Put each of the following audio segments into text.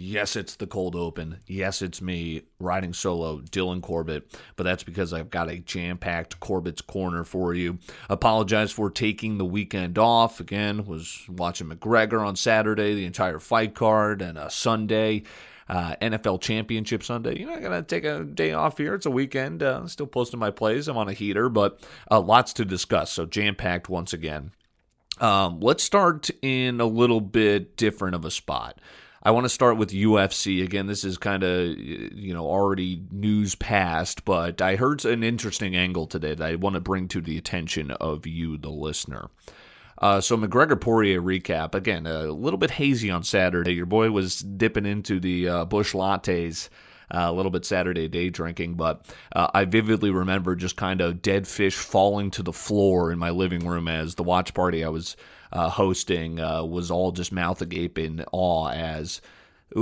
Yes, it's the cold open. Yes, it's me riding solo, Dylan Corbett, but that's because I've got a jam packed Corbett's Corner for you. Apologize for taking the weekend off. Again, was watching McGregor on Saturday, the entire fight card, and a Sunday. Uh, NFL Championship Sunday. You're not to take a day off here. It's a weekend. Uh, still posting my plays. I'm on a heater, but uh, lots to discuss. So jam packed once again. Um, let's start in a little bit different of a spot. I want to start with UFC. Again, this is kind of, you know, already news past, but I heard an interesting angle today that I want to bring to the attention of you, the listener. Uh, so McGregor Poirier recap again a little bit hazy on Saturday. Your boy was dipping into the uh, Busch lattes. Uh, a little bit Saturday day drinking, but uh, I vividly remember just kind of dead fish falling to the floor in my living room as the watch party I was uh, hosting uh, was all just mouth agape in awe as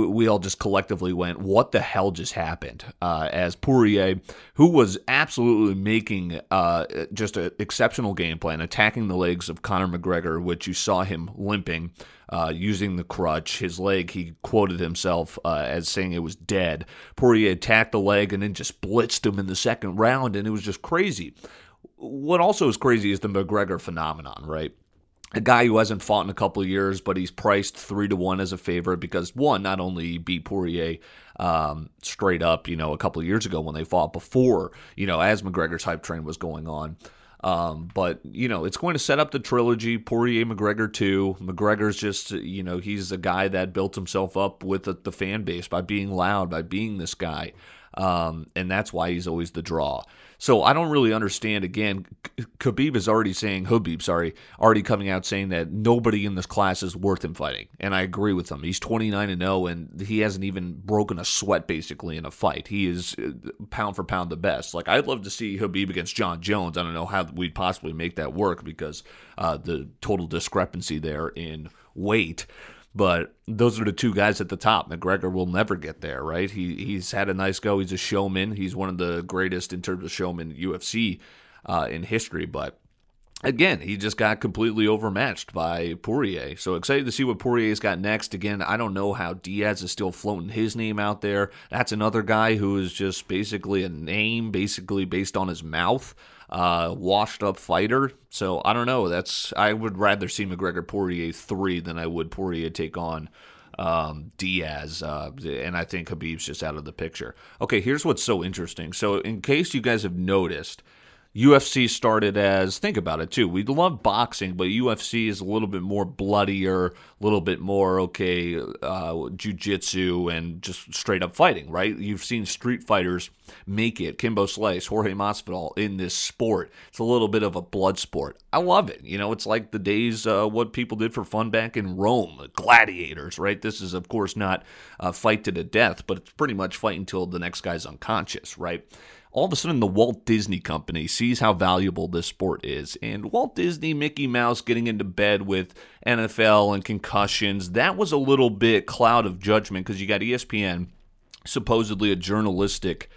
we all just collectively went, "What the hell just happened?" Uh, as Poirier, who was absolutely making uh, just an exceptional game plan, attacking the legs of Conor McGregor, which you saw him limping, uh, using the crutch. His leg, he quoted himself uh, as saying it was dead. Poirier attacked the leg and then just blitzed him in the second round, and it was just crazy. What also is crazy is the McGregor phenomenon, right? A guy who hasn't fought in a couple years, but he's priced three to one as a favorite because one, not only beat Poirier um, straight up, you know, a couple years ago when they fought before, you know, as McGregor's hype train was going on. Um, but you know, it's going to set up the trilogy. Poirier, McGregor too. McGregor's just, you know, he's a guy that built himself up with the, the fan base by being loud, by being this guy, um, and that's why he's always the draw. So I don't really understand. Again, Khabib is already saying, Habib, sorry, already coming out saying that nobody in this class is worth him fighting, and I agree with him. He's 29 and 0, and he hasn't even broken a sweat basically in a fight. He is uh, pound for pound the best. Like I'd love to see Habib against Jon Jones. I don't know how we'd possibly make that work because uh, the total discrepancy there in weight. But those are the two guys at the top. McGregor will never get there, right? He he's had a nice go. He's a showman. He's one of the greatest in terms of showman UFC uh, in history. But again, he just got completely overmatched by Poirier. So excited to see what Poirier's got next. Again, I don't know how Diaz is still floating his name out there. That's another guy who is just basically a name, basically based on his mouth uh, washed up fighter. So I don't know. That's I would rather see McGregor Poirier three than I would Poirier take on um, Diaz, uh, and I think Khabib's just out of the picture. Okay, here's what's so interesting. So in case you guys have noticed. UFC started as think about it too. We love boxing, but UFC is a little bit more bloodier, a little bit more okay, uh, jujitsu and just straight up fighting. Right? You've seen street fighters make it. Kimbo Slice, Jorge Masvidal in this sport. It's a little bit of a blood sport. I love it. You know, it's like the days uh, what people did for fun back in Rome, gladiators. Right? This is of course not a fight to the death, but it's pretty much fight until the next guy's unconscious. Right? All of a sudden the Walt Disney Company sees how valuable this sport is. And Walt Disney, Mickey Mouse getting into bed with NFL and concussions, that was a little bit cloud of judgment because you got ESPN, supposedly a journalistic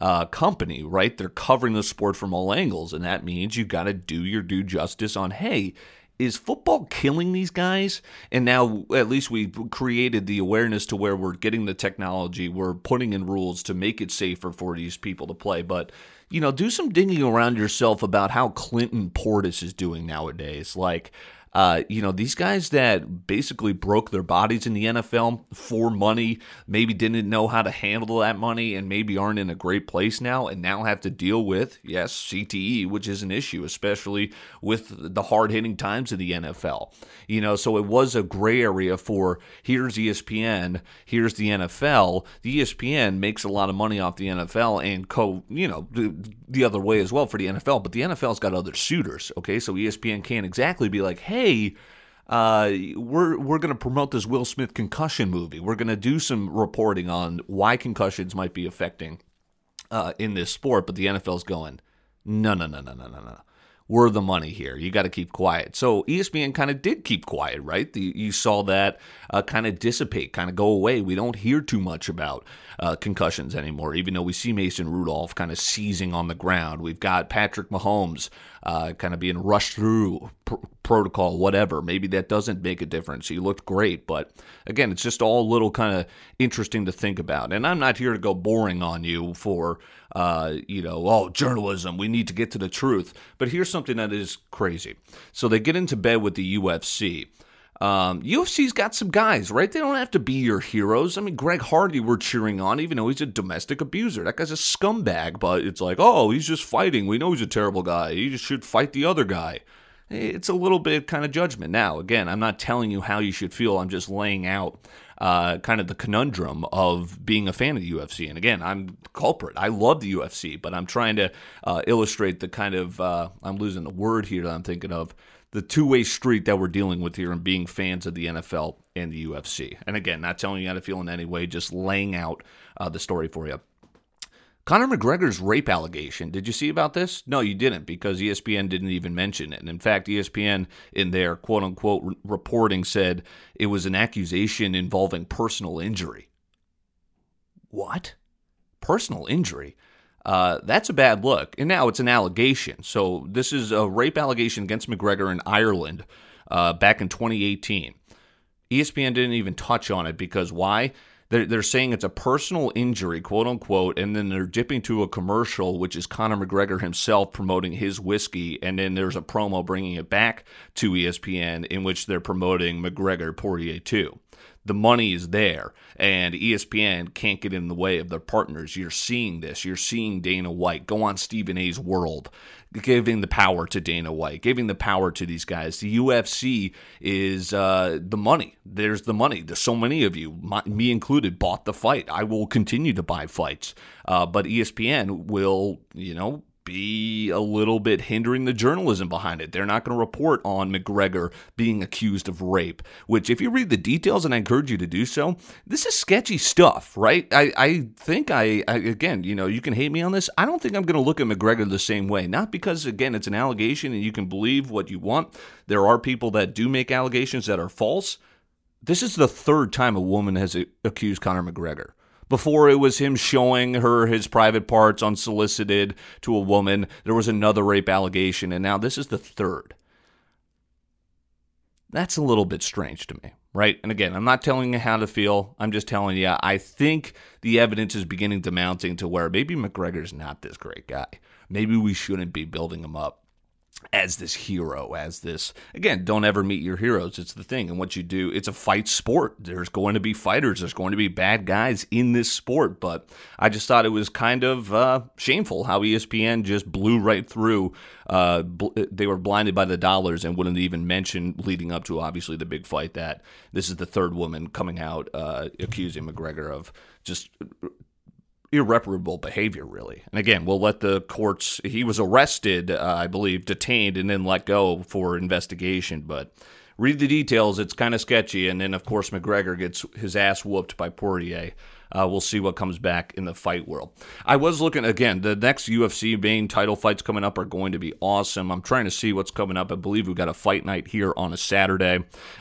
uh, company, right? They're covering the sport from all angles. And that means you got to do your due justice on, hey, is football killing these guys? And now at least we've created the awareness to where we're getting the technology, we're putting in rules to make it safer for these people to play. But you know, do some digging around yourself about how Clinton Portis is doing nowadays. Like, uh, you know, these guys that basically broke their bodies in the NFL for money, maybe didn't know how to handle that money and maybe aren't in a great place now and now have to deal with, yes, CTE, which is an issue, especially with the hard hitting times of the NFL. You know, so it was a gray area for here's ESPN, here's the NFL. The ESPN makes a lot of money off the NFL and co, you know, the, the other way as well for the NFL, but the NFL's got other suitors, okay? So ESPN can't exactly be like, hey, hey, uh, we're we're going to promote this Will Smith concussion movie. We're going to do some reporting on why concussions might be affecting uh, in this sport. But the NFL's going, no, no, no, no, no, no, no we're the money here. You got to keep quiet. So ESPN kind of did keep quiet, right? The, you saw that uh, kind of dissipate, kind of go away. We don't hear too much about uh, concussions anymore, even though we see Mason Rudolph kind of seizing on the ground. We've got Patrick Mahomes uh, kind of being rushed through pr- protocol, whatever. Maybe that doesn't make a difference. He looked great, but again, it's just all little kind of interesting to think about. And I'm not here to go boring on you for, uh, you know, oh, journalism, we need to get to the truth. But here's something that is crazy. So they get into bed with the UFC. Um, UFC's got some guys, right? They don't have to be your heroes. I mean, Greg Hardy, we're cheering on, even though he's a domestic abuser. That guy's a scumbag, but it's like, oh, he's just fighting. We know he's a terrible guy. He just should fight the other guy. It's a little bit kind of judgment. Now, again, I'm not telling you how you should feel. I'm just laying out uh, kind of the conundrum of being a fan of the UFC. And again, I'm culprit. I love the UFC, but I'm trying to uh, illustrate the kind of, uh, I'm losing the word here that I'm thinking of the two way street that we're dealing with here and being fans of the NFL and the UFC. And again, not telling you how to feel in any way, just laying out uh, the story for you. Conor McGregor's rape allegation. Did you see about this? No, you didn't because ESPN didn't even mention it. And in fact, ESPN, in their quote unquote reporting, said it was an accusation involving personal injury. What? Personal injury? Uh, that's a bad look. And now it's an allegation. So this is a rape allegation against McGregor in Ireland uh, back in 2018. ESPN didn't even touch on it because why? They're, they're saying it's a personal injury, quote unquote, and then they're dipping to a commercial, which is Conor McGregor himself promoting his whiskey, and then there's a promo bringing it back to ESPN in which they're promoting McGregor Poirier 2 the money is there and ESPN can't get in the way of their partners. You're seeing this. You're seeing Dana White go on Stephen A's world, giving the power to Dana White, giving the power to these guys. The UFC is uh, the money. There's the money. There's so many of you, my, me included, bought the fight. I will continue to buy fights, uh, but ESPN will, you know, be a little bit hindering the journalism behind it. They're not going to report on McGregor being accused of rape, which, if you read the details, and I encourage you to do so, this is sketchy stuff, right? I, I think I, I, again, you know, you can hate me on this. I don't think I'm going to look at McGregor the same way. Not because, again, it's an allegation and you can believe what you want. There are people that do make allegations that are false. This is the third time a woman has accused Conor McGregor. Before it was him showing her his private parts unsolicited to a woman. There was another rape allegation, and now this is the third. That's a little bit strange to me, right? And again, I'm not telling you how to feel. I'm just telling you, I think the evidence is beginning to mounting to where maybe McGregor's not this great guy. Maybe we shouldn't be building him up as this hero, as this again, don't ever meet your heroes. It's the thing. And what you do, it's a fight sport. There's going to be fighters, there's going to be bad guys in this sport. But I just thought it was kind of uh, shameful how ESPN just blew right through. Uh, bl- they were blinded by the dollars and wouldn't even mention leading up to obviously the big fight that this is the third woman coming out uh, accusing McGregor of just irreparable behavior, really. And again, we'll let the courts. He was arrested, uh, I believe, detained, and then let go for investigation. But read the details; it's kind of sketchy. And then, of course, McGregor gets his ass whooped by Poirier. Uh, we'll see what comes back in the fight world. I was looking again. The next UFC main title fights coming up are going to be awesome. I'm trying to see what's coming up. I believe we've got a fight night here on a Saturday.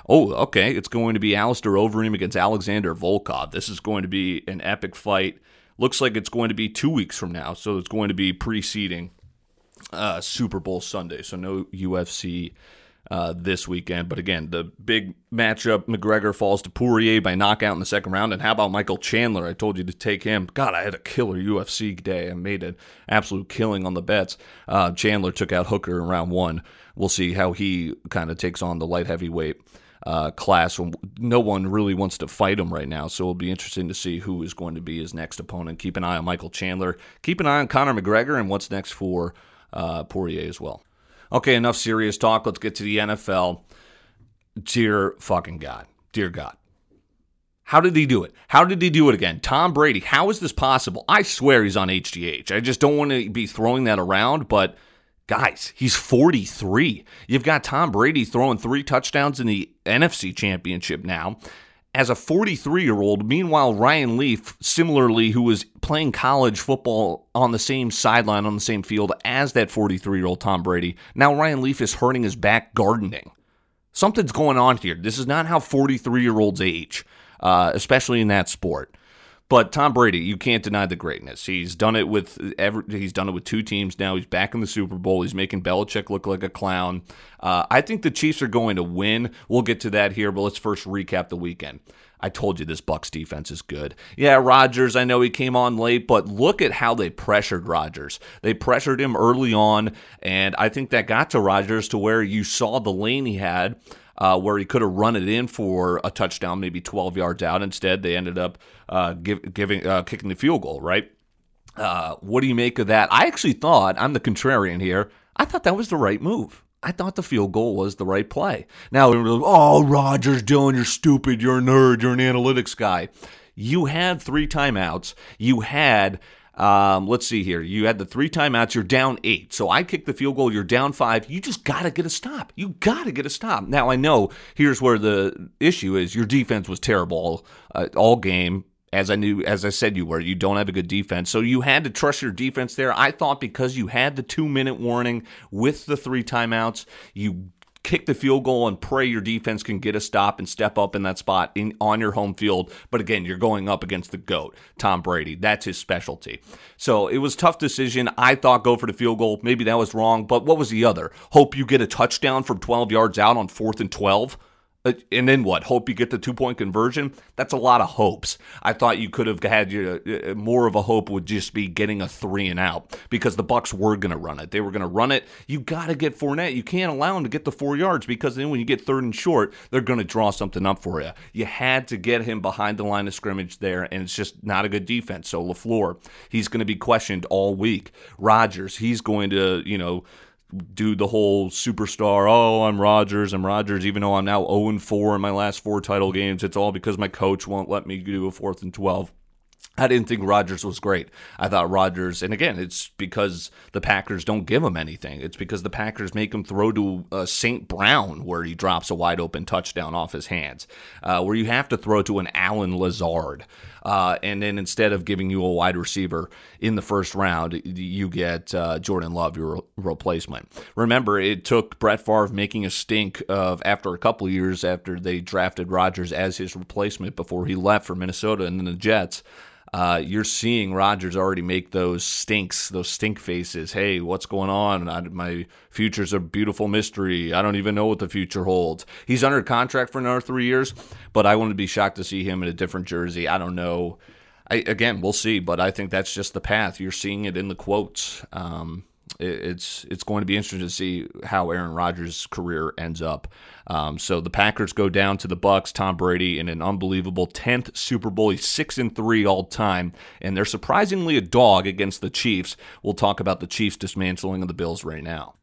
Oh, okay. It's going to be Alistair Overeem against Alexander Volkov. This is going to be an epic fight. Looks like it's going to be two weeks from now, so it's going to be preceding uh, Super Bowl Sunday. So no UFC uh, this weekend. But again, the big matchup McGregor falls to Poirier by knockout in the second round. And how about Michael Chandler? I told you to take him. God, I had a killer UFC day. I made an absolute killing on the bets. Uh, Chandler took out Hooker in round one. We'll see how he kind of takes on the light heavyweight uh, class. No one really wants to fight him right now, so it'll be interesting to see who is going to be his next opponent. Keep an eye on Michael Chandler. Keep an eye on Conor McGregor and what's next for uh, Poirier as well. Okay, enough serious talk. Let's get to the NFL. Dear fucking God. Dear God. How did he do it? How did he do it again? Tom Brady. How is this possible? I swear he's on HGH. I just don't want to be throwing that around, but Guys, he's 43. You've got Tom Brady throwing three touchdowns in the NFC Championship now. As a 43 year old, meanwhile, Ryan Leaf, similarly, who was playing college football on the same sideline, on the same field as that 43 year old Tom Brady, now Ryan Leaf is hurting his back gardening. Something's going on here. This is not how 43 year olds age, uh, especially in that sport. But Tom Brady, you can't deny the greatness. He's done it with every, he's done it with two teams now. He's back in the Super Bowl. He's making Belichick look like a clown. Uh, I think the Chiefs are going to win. We'll get to that here, but let's first recap the weekend. I told you this Bucks defense is good. Yeah, Rodgers, I know he came on late, but look at how they pressured Rodgers. They pressured him early on, and I think that got to Rodgers to where you saw the lane he had uh, where he could have run it in for a touchdown, maybe 12 yards out. Instead, they ended up uh, give, giving uh, kicking the field goal. Right? Uh, what do you make of that? I actually thought I'm the contrarian here. I thought that was the right move. I thought the field goal was the right play. Now, oh, Rodgers, Dylan, you're stupid. You're a nerd. You're an analytics guy. You had three timeouts. You had um, let's see here. You had the three timeouts. You're down eight. So I kick the field goal. You're down five. You just got to get a stop. You got to get a stop. Now I know here's where the issue is. Your defense was terrible all, uh, all game. As I knew, as I said, you were. You don't have a good defense, so you had to trust your defense there. I thought because you had the two minute warning with the three timeouts, you kick the field goal and pray your defense can get a stop and step up in that spot in, on your home field. But again, you're going up against the GOAT, Tom Brady. That's his specialty. So it was tough decision. I thought go for the field goal. Maybe that was wrong, but what was the other? Hope you get a touchdown from 12 yards out on fourth and 12? Uh, and then what? Hope you get the two point conversion? That's a lot of hopes. I thought you could have had your, uh, more of a hope would just be getting a three and out because the Bucks were going to run it. They were going to run it. You got to get Fournette. You can't allow him to get the four yards because then when you get third and short, they're going to draw something up for you. You had to get him behind the line of scrimmage there, and it's just not a good defense. So LaFleur, he's going to be questioned all week. Rodgers, he's going to you know do the whole superstar, oh, I'm Rodgers, I'm Rodgers, even though I'm now 0 4 in my last four title games. It's all because my coach won't let me do a fourth and 12. I didn't think Rodgers was great. I thought Rodgers, and again, it's because the Packers don't give him anything. It's because the Packers make him throw to uh, St. Brown, where he drops a wide open touchdown off his hands, uh, where you have to throw to an Allen Lazard. Uh, and then instead of giving you a wide receiver in the first round, you get uh, Jordan Love, your replacement. Remember, it took Brett Favre making a stink of after a couple years after they drafted Rodgers as his replacement before he left for Minnesota and then the Jets uh, you're seeing Rodgers already make those stinks, those stink faces. Hey, what's going on? I, my future's a beautiful mystery. I don't even know what the future holds. He's under contract for another three years, but I wouldn't be shocked to see him in a different jersey. I don't know. I, again, we'll see, but I think that's just the path. You're seeing it in the quotes. Um, it's it's going to be interesting to see how Aaron Rodgers' career ends up. Um, so the Packers go down to the Bucks. Tom Brady in an unbelievable tenth Super Bowl. He's six and three all time, and they're surprisingly a dog against the Chiefs. We'll talk about the Chiefs dismantling of the Bills right now.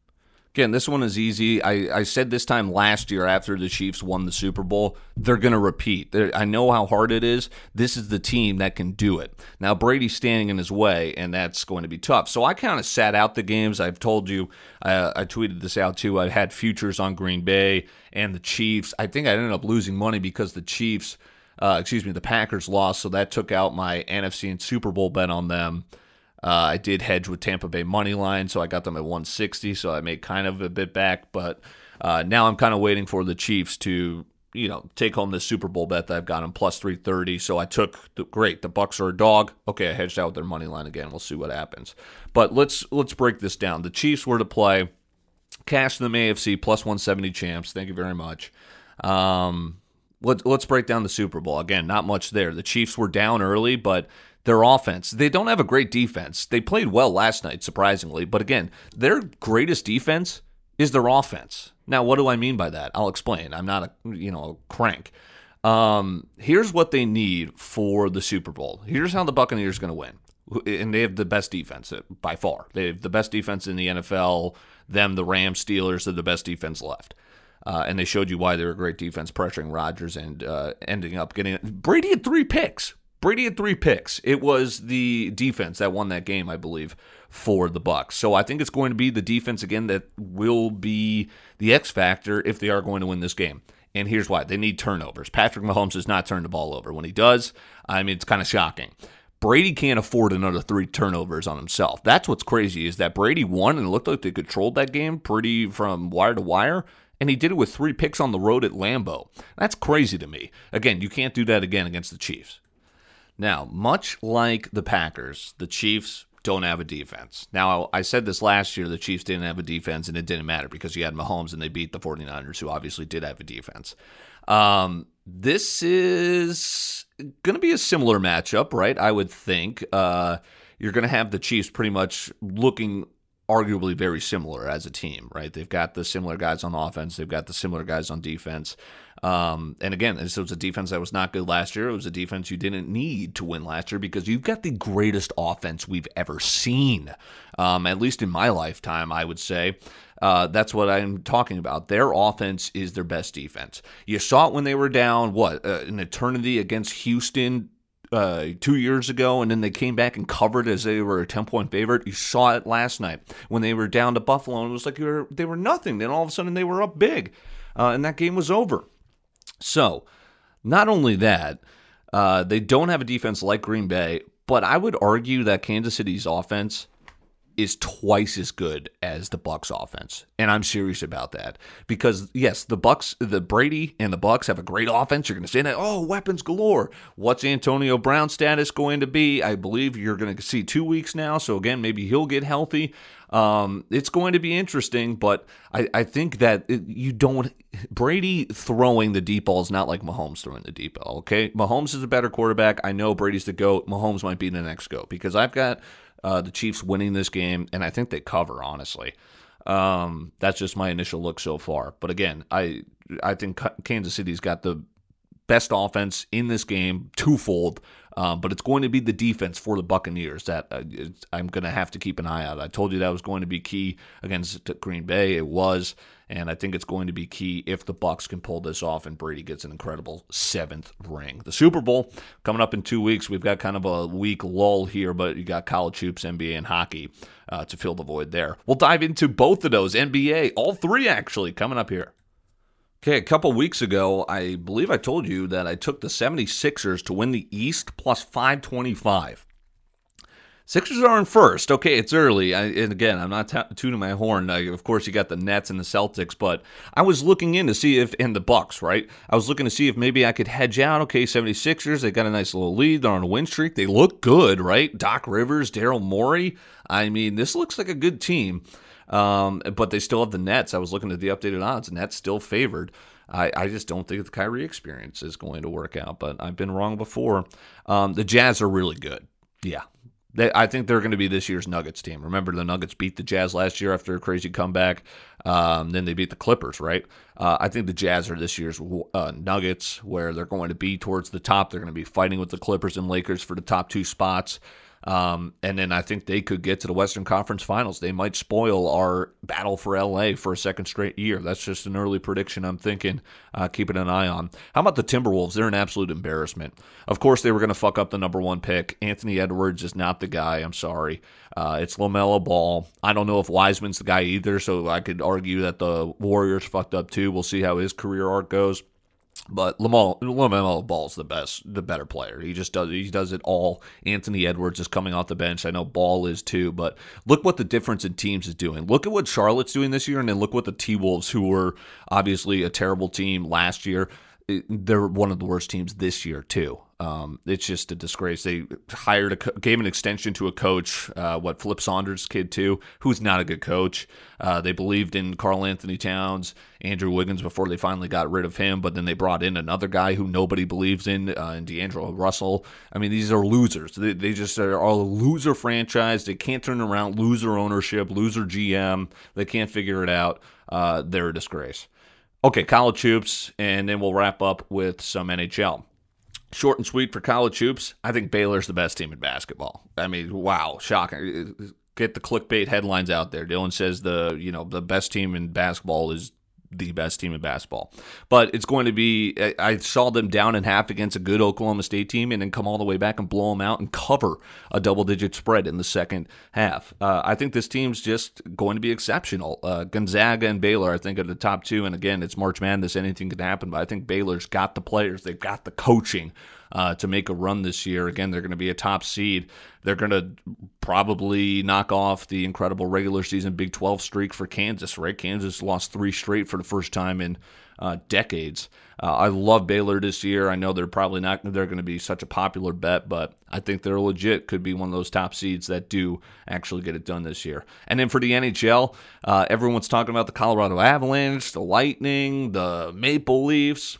Again, this one is easy. I, I said this time last year after the Chiefs won the Super Bowl, they're going to repeat. They're, I know how hard it is. This is the team that can do it. Now, Brady's standing in his way, and that's going to be tough. So I kind of sat out the games. I've told you, uh, I tweeted this out too. I had futures on Green Bay and the Chiefs. I think I ended up losing money because the Chiefs, uh, excuse me, the Packers lost. So that took out my NFC and Super Bowl bet on them. Uh, I did hedge with Tampa Bay money line, so I got them at 160, so I made kind of a bit back. But uh, now I'm kind of waiting for the Chiefs to, you know, take home this Super Bowl bet that I've got them plus 330. So I took the, great. The Bucks are a dog. Okay, I hedged out with their money line again. We'll see what happens. But let's let's break this down. The Chiefs were to play cash them AFC plus 170 champs. Thank you very much. Um, let, let's break down the Super Bowl again. Not much there. The Chiefs were down early, but their offense. They don't have a great defense. They played well last night, surprisingly, but again, their greatest defense is their offense. Now, what do I mean by that? I'll explain. I'm not a you know a crank. Um, here's what they need for the Super Bowl. Here's how the Buccaneers are going to win, and they have the best defense uh, by far. They have the best defense in the NFL. Them, the Rams, Steelers are the best defense left. Uh, and they showed you why they're a great defense, pressuring Rodgers and uh, ending up getting Brady had three picks. Brady had three picks. It was the defense that won that game, I believe, for the Bucks. So I think it's going to be the defense again that will be the X factor if they are going to win this game. And here's why: they need turnovers. Patrick Mahomes does not turn the ball over. When he does, I mean, it's kind of shocking. Brady can't afford another three turnovers on himself. That's what's crazy is that Brady won and looked like they controlled that game pretty from wire to wire and he did it with three picks on the road at Lambeau. That's crazy to me. Again, you can't do that again against the Chiefs. Now, much like the Packers, the Chiefs don't have a defense. Now, I said this last year the Chiefs didn't have a defense, and it didn't matter because you had Mahomes and they beat the 49ers, who obviously did have a defense. Um, this is going to be a similar matchup, right? I would think. Uh, you're going to have the Chiefs pretty much looking arguably very similar as a team, right? They've got the similar guys on offense, they've got the similar guys on defense. Um, and again, this was a defense that was not good last year. It was a defense you didn't need to win last year because you've got the greatest offense we've ever seen, um, at least in my lifetime, I would say. Uh, that's what I'm talking about. Their offense is their best defense. You saw it when they were down, what, uh, an eternity against Houston uh, two years ago, and then they came back and covered as they were a 10 point favorite. You saw it last night when they were down to Buffalo, and it was like they were, they were nothing. Then all of a sudden they were up big, uh, and that game was over. So, not only that, uh, they don't have a defense like Green Bay, but I would argue that Kansas City's offense is twice as good as the Bucks offense. And I'm serious about that. Because yes, the Bucks, the Brady and the Bucks have a great offense. You're going to say that, oh, weapons galore. What's Antonio Brown's status going to be? I believe you're going to see 2 weeks now, so again, maybe he'll get healthy. Um, it's going to be interesting, but I, I think that you don't Brady throwing the deep ball is not like Mahomes throwing the deep ball. Okay, Mahomes is a better quarterback. I know Brady's the goat. Mahomes might be the next goat because I've got uh, the Chiefs winning this game, and I think they cover. Honestly, um, that's just my initial look so far. But again, I I think Kansas City's got the best offense in this game, twofold. Um, but it's going to be the defense for the Buccaneers that uh, I'm going to have to keep an eye out. I told you that was going to be key against Green Bay. It was and I think it's going to be key if the Bucks can pull this off and Brady gets an incredible seventh ring. The Super Bowl coming up in two weeks. We've got kind of a week lull here, but you got college hoops, NBA, and hockey uh, to fill the void there. We'll dive into both of those NBA, all three actually, coming up here. Okay, a couple weeks ago, I believe I told you that I took the 76ers to win the East plus 525. Sixers are in first. Okay, it's early. I, and again, I'm not t- tuning my horn. I, of course, you got the Nets and the Celtics, but I was looking in to see if, and the Bucks, right? I was looking to see if maybe I could hedge out. Okay, 76ers, they got a nice little lead. They're on a win streak. They look good, right? Doc Rivers, Daryl Morey. I mean, this looks like a good team. Um, but they still have the Nets. I was looking at the updated odds. Nets still favored. I, I just don't think the Kyrie experience is going to work out, but I've been wrong before. Um, the Jazz are really good. Yeah, they, I think they're going to be this year's Nuggets team. Remember, the Nuggets beat the Jazz last year after a crazy comeback. Um, then they beat the Clippers, right? Uh, I think the Jazz are this year's uh, Nuggets, where they're going to be towards the top. They're going to be fighting with the Clippers and Lakers for the top two spots. Um, and then I think they could get to the Western Conference Finals. They might spoil our battle for LA for a second straight year. That's just an early prediction I'm thinking, uh, keeping an eye on. How about the Timberwolves? They're an absolute embarrassment. Of course, they were going to fuck up the number one pick. Anthony Edwards is not the guy. I'm sorry. Uh, it's LaMelo Ball. I don't know if Wiseman's the guy either, so I could argue that the Warriors fucked up too. We'll see how his career arc goes. But LaMelo Ball's the best, the better player. He just does he does it all. Anthony Edwards is coming off the bench. I know Ball is too, but look what the difference in teams is doing. Look at what Charlotte's doing this year, and then look what the T Wolves, who were obviously a terrible team last year, eh, they're one of the worst teams this year too. Um, it's just a disgrace. They hired a gave an extension to a coach, uh, what Flip Saunders' kid too, who's not a good coach. Uh, they believed in Karl-Anthony Towns, Andrew Wiggins before they finally got rid of him, but then they brought in another guy who nobody believes in, uh, in D'Angelo Russell. I mean, these are losers. They, they just are a loser franchise. They can't turn around. Loser ownership, loser GM. They can't figure it out. Uh, they're a disgrace. Okay, college hoops, and then we'll wrap up with some NHL. Short and sweet for college hoops. I think Baylor's the best team in basketball. I mean, wow, shocking. Get the clickbait headlines out there. Dylan says the you know the best team in basketball is the best team in basketball. But it's going to be, I saw them down in half against a good Oklahoma State team and then come all the way back and blow them out and cover a double digit spread in the second half. Uh, I think this team's just going to be exceptional. Uh, Gonzaga and Baylor, I think, are the top two. And again, it's March Madness, anything can happen. But I think Baylor's got the players, they've got the coaching uh, to make a run this year. Again, they're going to be a top seed. They're going to probably knock off the incredible regular season Big 12 streak for Kansas, right? Kansas lost three straight for the first time in uh, decades. Uh, I love Baylor this year. I know they're probably not they're going to be such a popular bet, but I think they're legit. Could be one of those top seeds that do actually get it done this year. And then for the NHL, uh, everyone's talking about the Colorado Avalanche, the Lightning, the Maple Leafs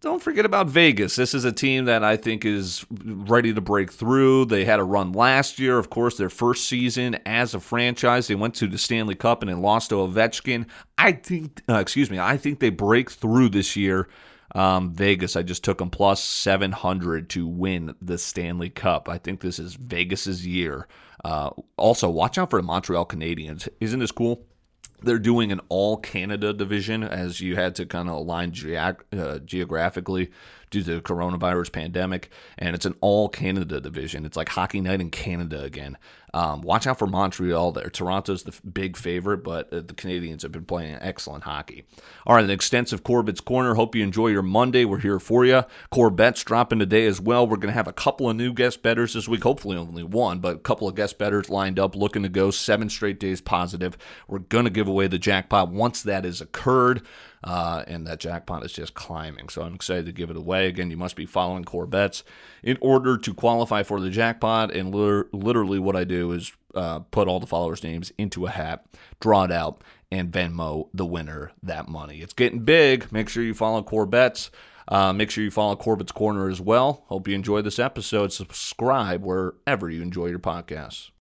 don't forget about Vegas. This is a team that I think is ready to break through. They had a run last year, of course, their first season as a franchise. They went to the Stanley Cup and then lost to Ovechkin. I think, uh, excuse me, I think they break through this year. Um, Vegas, I just took them plus 700 to win the Stanley Cup. I think this is Vegas's year. Uh, also, watch out for the Montreal Canadiens. Isn't this cool? They're doing an all Canada division as you had to kind of align uh, geographically due to the coronavirus pandemic, and it's an all Canada division. It's like hockey night in Canada again. Um, watch out for Montreal there. Toronto's the big favorite, but uh, the Canadiens have been playing excellent hockey. All right, an extensive Corbett's Corner. Hope you enjoy your Monday. We're here for you. Corbett's dropping today as well. We're going to have a couple of new guest betters this week. Hopefully, only one, but a couple of guest betters lined up, looking to go seven straight days positive. We're going to give away the jackpot once that has occurred. Uh, and that jackpot is just climbing. So I'm excited to give it away. Again, you must be following core bets in order to qualify for the jackpot. And literally, what I do is uh, put all the followers' names into a hat, draw it out, and Venmo the winner that money. It's getting big. Make sure you follow core bets. Uh, make sure you follow Corbett's Corner as well. Hope you enjoy this episode. Subscribe wherever you enjoy your podcasts.